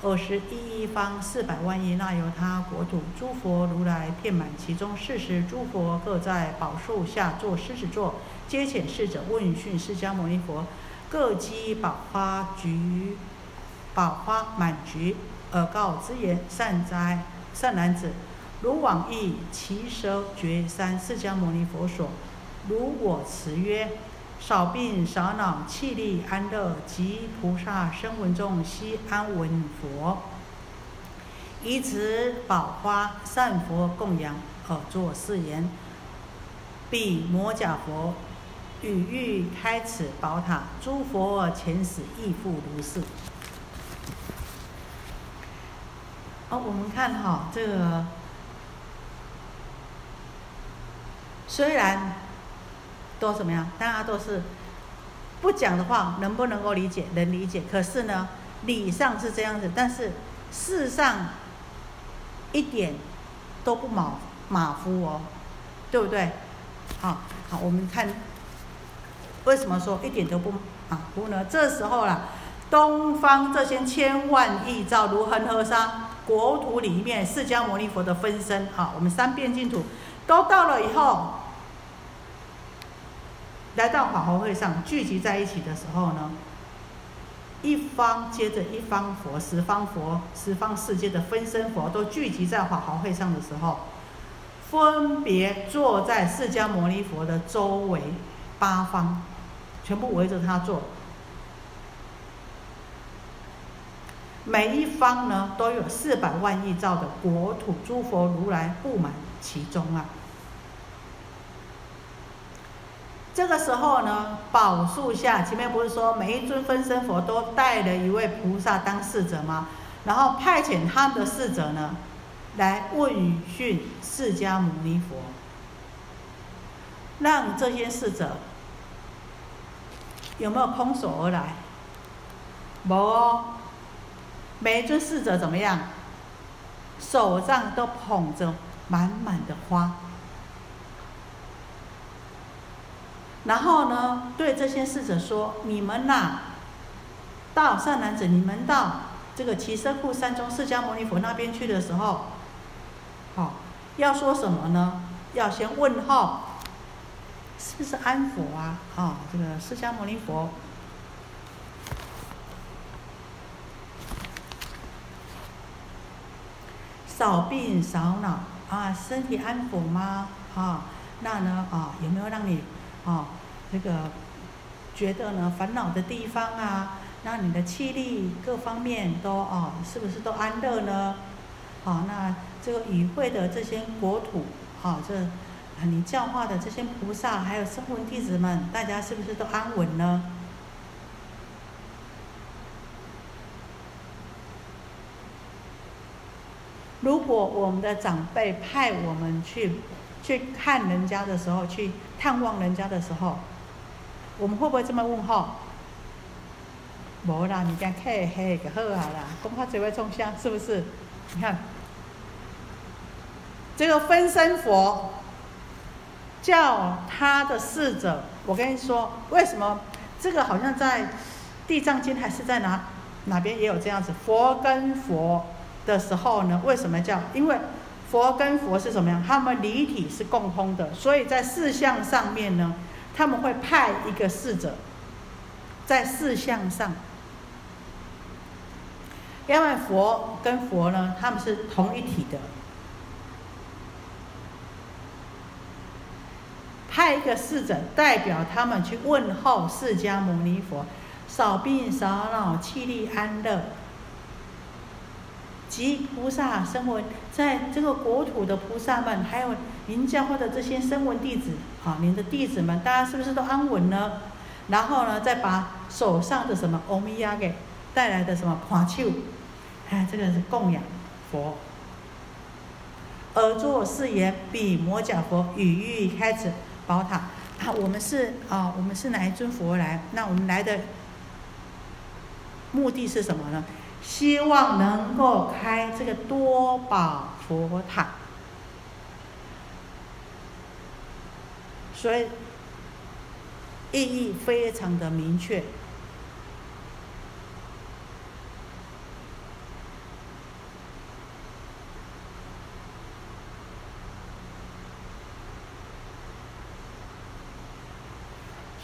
二十一方四百万亿那由他国土，诸佛如来遍满其中。四十诸佛各在宝树下坐狮子座，皆遣侍者问讯释迦牟尼佛：各积宝花菊，宝花满菊，而告之言：善哉，善男子，如往诣其舍觉山释迦牟尼佛所，如我辞曰：少病少恼，气力安乐，及菩萨声闻众悉安闻佛。以此宝花善佛供养，而作是言：彼摩甲佛与欲开此宝塔，诸佛前使亦复如是。哦，我们看哈，这个虽然都怎么样，大家都是不讲的话，能不能够理解？能理解。可是呢，理上是这样子，但是事上。一点都不马马虎哦，对不对？好，好，我们看为什么说一点都不马虎呢？这时候啦，东方这些千万亿兆如恒河沙国土里面，释迦牟尼佛的分身啊，我们三遍净土都到了以后，来到法会上聚集在一起的时候呢？一方接着一方佛，十方佛、十方世界的分身佛都聚集在法会上的时候，分别坐在释迦牟尼佛的周围八方，全部围着他坐。每一方呢，都有四百万亿兆的国土诸佛如来布满其中啊。这个时候呢，宝树下前面不是说每一尊分身佛都带了一位菩萨当侍者吗？然后派遣他们的侍者呢，来问讯释迦牟尼佛，让这些侍者有没有空手而来？没哦，每一尊侍者怎么样？手上都捧着满满的花。然后呢，对这些侍者说：“你们呐，到善男子，你们到这个奇舍库山中释迦牟尼佛那边去的时候，好，要说什么呢？要先问候，是不是安佛啊？啊，这个释迦牟尼佛，少病少恼啊，身体安抚吗？啊，那呢啊，有没有让你？”啊，这个觉得呢烦恼的地方啊，那你的气力各方面都啊，是不是都安乐呢？好，那这个与会的这些国土，好，这你教化的这些菩萨，还有声闻弟子们，大家是不是都安稳呢？如果我们的长辈派我们去。去看人家的时候，去探望人家的时候，我们会不会这么问候？无啦，你讲嘿嘿就好啊啦，恐怕只会冲香，是不是？你看，这个分身佛叫他的侍者，我跟你说，为什么这个好像在《地藏经》还是在哪哪边也有这样子？佛跟佛的时候呢？为什么叫？因为。佛跟佛是什么样？他们离体是共通的，所以在事相上面呢，他们会派一个侍者，在事相上，因为佛跟佛呢，他们是同一体的，派一个侍者代表他们去问候释迦牟尼佛，少病少恼，气力安乐。及菩萨声闻，在这个国土的菩萨们，还有您教化的这些声闻弟子，啊，您的弟子们，大家是不是都安稳呢？然后呢，再把手上的什么欧米亚给带来的什么花球，哎，这个是供养佛。而作誓言，比摩甲佛与欲开始宝塔。啊，我们是啊，我们是哪一尊佛来？那我们来的目的是什么呢？希望能够开这个多宝佛塔，所以意义非常的明确。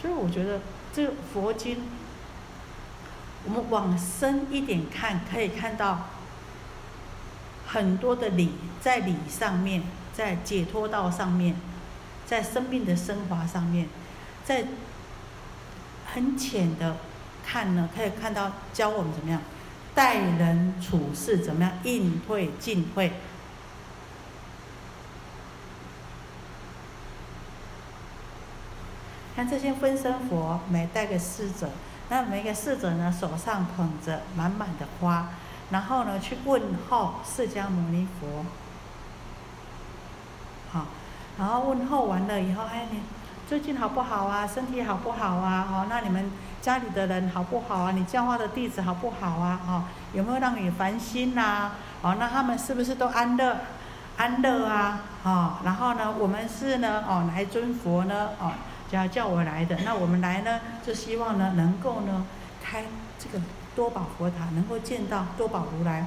所以我觉得这个佛经我们往深一点看，可以看到很多的理，在理上面，在解脱道上面，在生命的升华上面，在很浅的看呢，可以看到教我们怎么样待人处事，怎么样应对进退。看这些分身佛，每带个侍者，那每个侍者呢，手上捧着满满的花，然后呢，去问候释迦牟尼佛。好，然后问候完了以后，哎，你最近好不好啊？身体好不好啊？哦，那你们家里的人好不好啊？你教化的弟子好不好啊？哦，有没有让你烦心呐？哦，那他们是不是都安乐？安乐啊？哦，然后呢，我们是呢，哦，来尊佛呢？哦。家叫我来的，那我们来呢，就希望呢，能够呢，开这个多宝佛塔，能够见到多宝如来。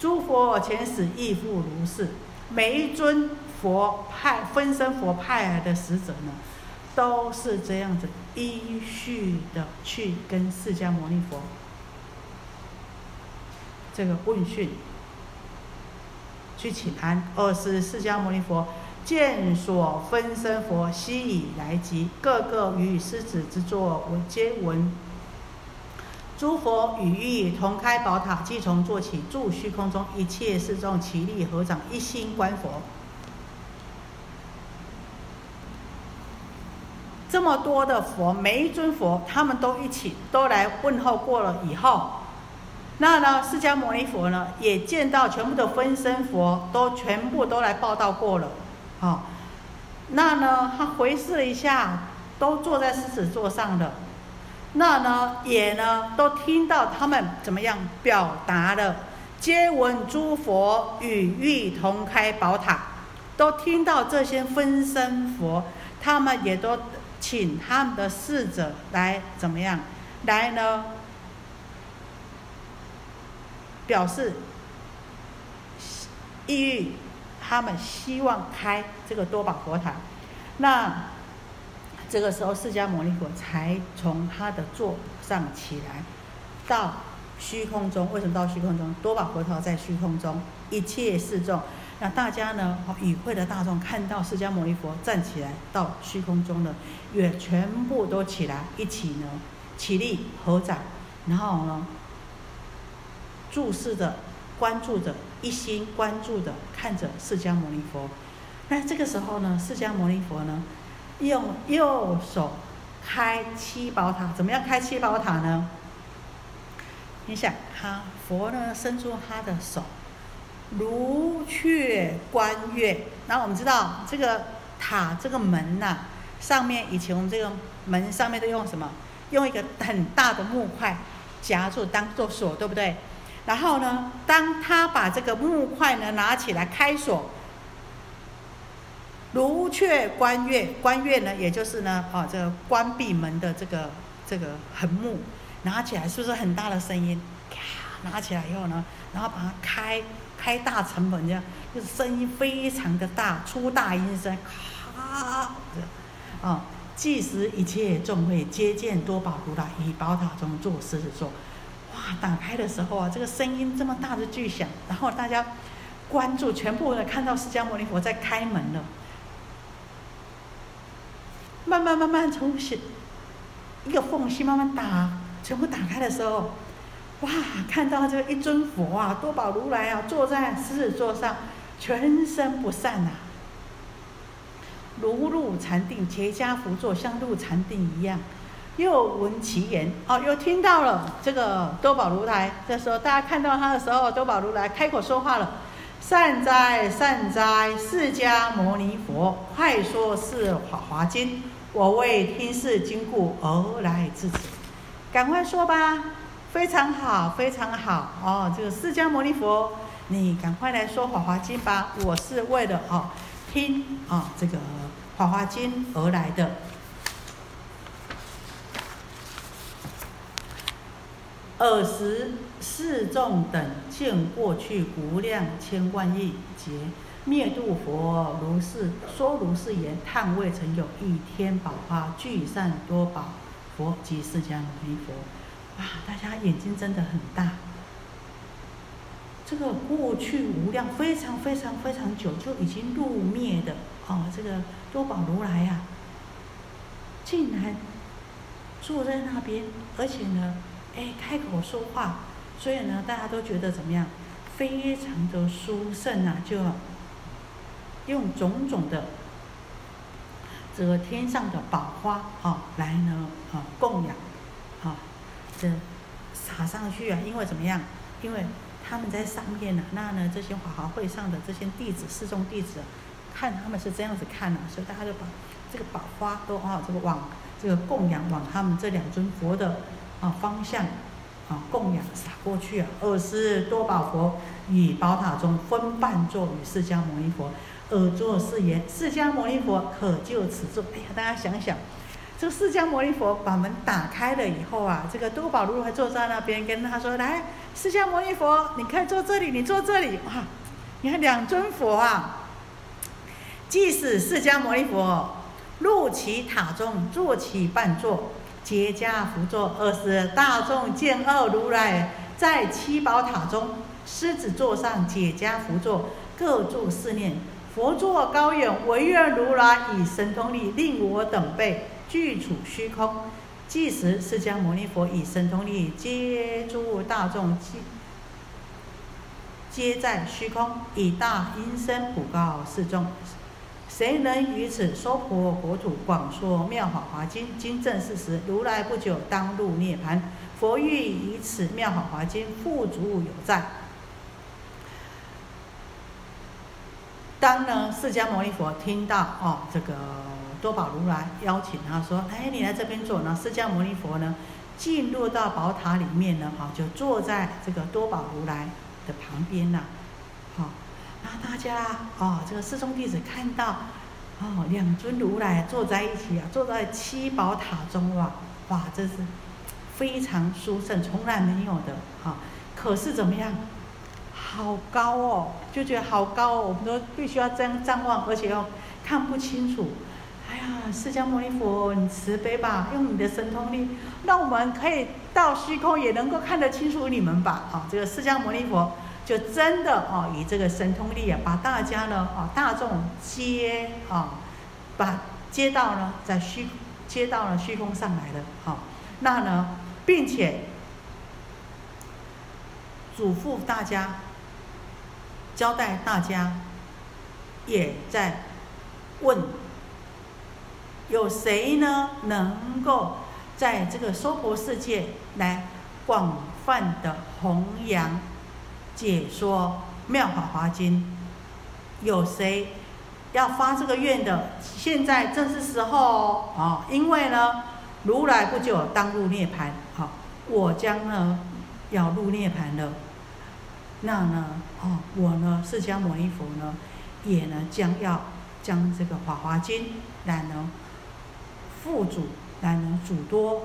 诸佛前世亦复如是，每一尊佛派分身佛派来的使者呢，都是这样子依序的去跟释迦牟尼佛这个问讯，去请安。二是释迦牟尼佛。见所分身佛悉以来集，各个与狮子之作，我皆闻。诸佛与欲同开宝塔，即从坐起，住虚空中，一切世众齐力合掌，一心观佛。这么多的佛，每一尊佛，他们都一起都来问候过了以后，那呢，释迦牟尼佛呢，也见到全部的分身佛都全部都来报道过了。好，那呢？他回视了一下，都坐在狮子座上的，那呢也呢都听到他们怎么样表达了，皆闻诸佛与玉同开宝塔，都听到这些分身佛，他们也都请他们的侍者来怎么样，来呢表示意欲。他们希望开这个多宝佛塔，那这个时候释迦牟尼佛才从他的座上起来，到虚空中。为什么到虚空中？多宝佛塔在虚空中，一切示众。那大家呢？与会的大众看到释迦牟尼佛站起来到虚空中了，也全部都起来，一起呢起立合掌，然后呢注视着。关注着，一心关注的看着释迦牟尼佛。那这个时候呢，释迦牟尼佛呢，用右手开七宝塔。怎么样开七宝塔呢？你想，他佛呢伸出他的手，如雀观月。那我们知道这个塔这个门呐，上面以前我们这个门上面都用什么？用一个很大的木块夹住当做锁，对不对？然后呢，当他把这个木块呢拿起来开锁，如雀观月，观月呢，也就是呢，哦，这个关闭门的这个这个横木，拿起来是不是很大的声音？咔，拿起来以后呢，然后把它开开大成本这样，就是声音非常的大，出大音声，咔，啊，即时一切众会皆见多宝如来以宝塔中坐狮子座。打开的时候啊，这个声音这么大的巨响，然后大家关注，全部看到释迦牟尼佛在开门了。慢慢慢慢从一个缝隙慢慢打，全部打开的时候，哇！看到这个一尊佛啊，多宝如来啊，坐在狮子座上，全身不散呐，如入禅定，结跏趺坐，像入禅定一样。又闻其言，哦，又听到了这个多宝如来。这时候大家看到他的时候，多宝如来开口说话了：“善哉善哉，释迦牟尼佛，快说是华华经。我为听是经故而来至此，赶快说吧。非常好，非常好。哦，这个释迦牟尼佛，你赶快来说华华经吧。我是为了哦听啊这个华华经而来的。”尔时，世众等见过去无量千万亿劫灭度佛如是说如是言，叹未曾有一天宝花聚散多宝佛及释迦牟尼佛。啊，大家眼睛真的很大。这个过去无量非常非常非常久就已经入灭的哦，这个多宝如来呀，竟然坐在那边，而且呢，哎，开口说话，所以呢，大家都觉得怎么样？非常的殊胜啊！就用种种的这个天上的宝花啊，来呢啊供养啊，这撒上去啊，因为怎么样？因为他们在上面呢，那呢，这些法华会上的这些弟子、四众弟子，看他们是这样子看的，所以大家就把这个宝花都啊，这个往这个供养往他们这两尊佛的啊方向啊供养撒过去啊。二是多宝佛以宝塔中分半座与释迦牟尼佛，而作是言：释迦牟尼佛可就此座。哎呀，大家想想。这个释迦牟尼佛把门打开了以后啊，这个多宝如来坐在那边，跟他说：“来，释迦牟尼佛，你可以坐这里，你坐这里。哇，你看两尊佛啊。即使释迦牟尼佛入其塔中，坐其半座，结跏趺坐。二是大众见二如来在七宝塔中，狮子座上解跏趺坐，各住四念。佛座高远，唯愿如来以神通力令我等辈。”具处虚空，即时释迦牟尼佛以神通力接诸大众，皆皆在虚空，以大音声普告示众：谁能于此娑婆国土广说妙法华经？经正是时，如来不久当入涅盘。佛欲以此妙法华经付诸有在。当呢，释迦牟尼佛听到哦，这个。多宝如来邀请他说：“哎，你来这边坐呢。”释迦牟尼佛呢，进入到宝塔里面呢，哈，就坐在这个多宝如来的旁边呐，大家哦，这个四众弟子看到哦，两尊如来坐在一起啊，坐在七宝塔中哇，哇，这是非常殊胜，从来没有的哈。可是怎么样？好高哦，就觉得好高，哦，我们都必须要这样张望，而且要看不清楚。哎呀，释迦牟尼佛，你慈悲吧，用你的神通力，让我们可以到虚空也能够看得清楚你们吧。啊，这个释迦牟尼佛就真的哦，以这个神通力啊，把大家呢哦大众接啊，把接到呢在虚接到了虚空上来的。好，那呢，并且嘱咐大家，交代大家，也在问。有谁呢？能够在这个娑婆世界来广泛的弘扬、解说《妙法华经》？有谁要发这个愿的？现在正是时候哦！因为呢，如来不久当入涅盘，好，我将呢要入涅盘了。那呢，哦，我呢，释迦牟尼佛呢，也呢将要将这个《法华经》来呢。富主乃能主多，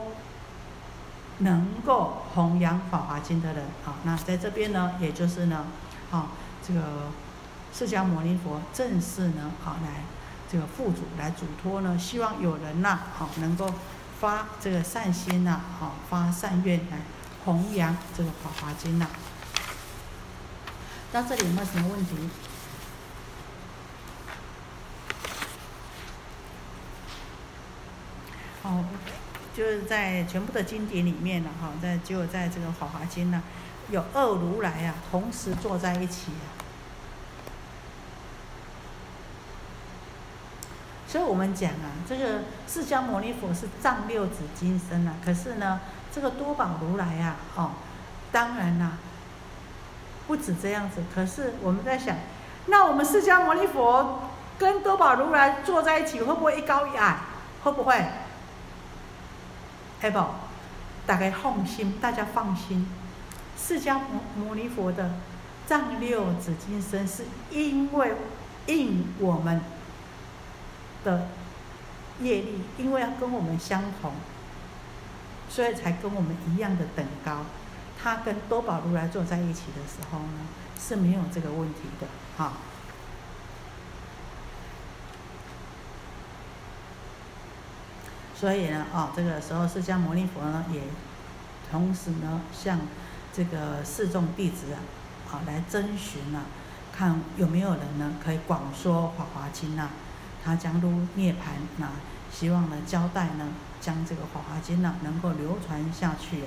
能够弘扬《法华经》的人，啊，那在这边呢，也就是呢，好，这个释迦牟尼佛正式呢，好来这个富主来嘱托呢，希望有人呐，好能够发这个善心呐，好发善愿来弘扬这个《法华经》呐。到这里有没有什么问题？哦，就是在全部的经典里面了，哈，在只有在这个《法华经》呢，有二如来啊，同时坐在一起。所以我们讲啊，这个释迦牟尼佛是藏六子金身啊，可是呢，这个多宝如来啊，哦，当然啦，不止这样子。可是我们在想，那我们释迦牟尼佛跟多宝如来坐在一起，会不会一高一矮？会不会？哎不，大家放心，大家放心。释迦牟牟尼佛的藏六紫金身，是因为应我们的业力，因为要跟我们相同，所以才跟我们一样的等高。他跟多宝如来坐在一起的时候呢，是没有这个问题的，哈。所以呢，啊，这个时候释迦牟尼佛呢也同时呢向这个四众弟子啊，啊来征询啊，看有没有人呢可以广说《法华经》呐，他将入涅槃呐，希望呢交代呢将这个《法华经》呢能够流传下去。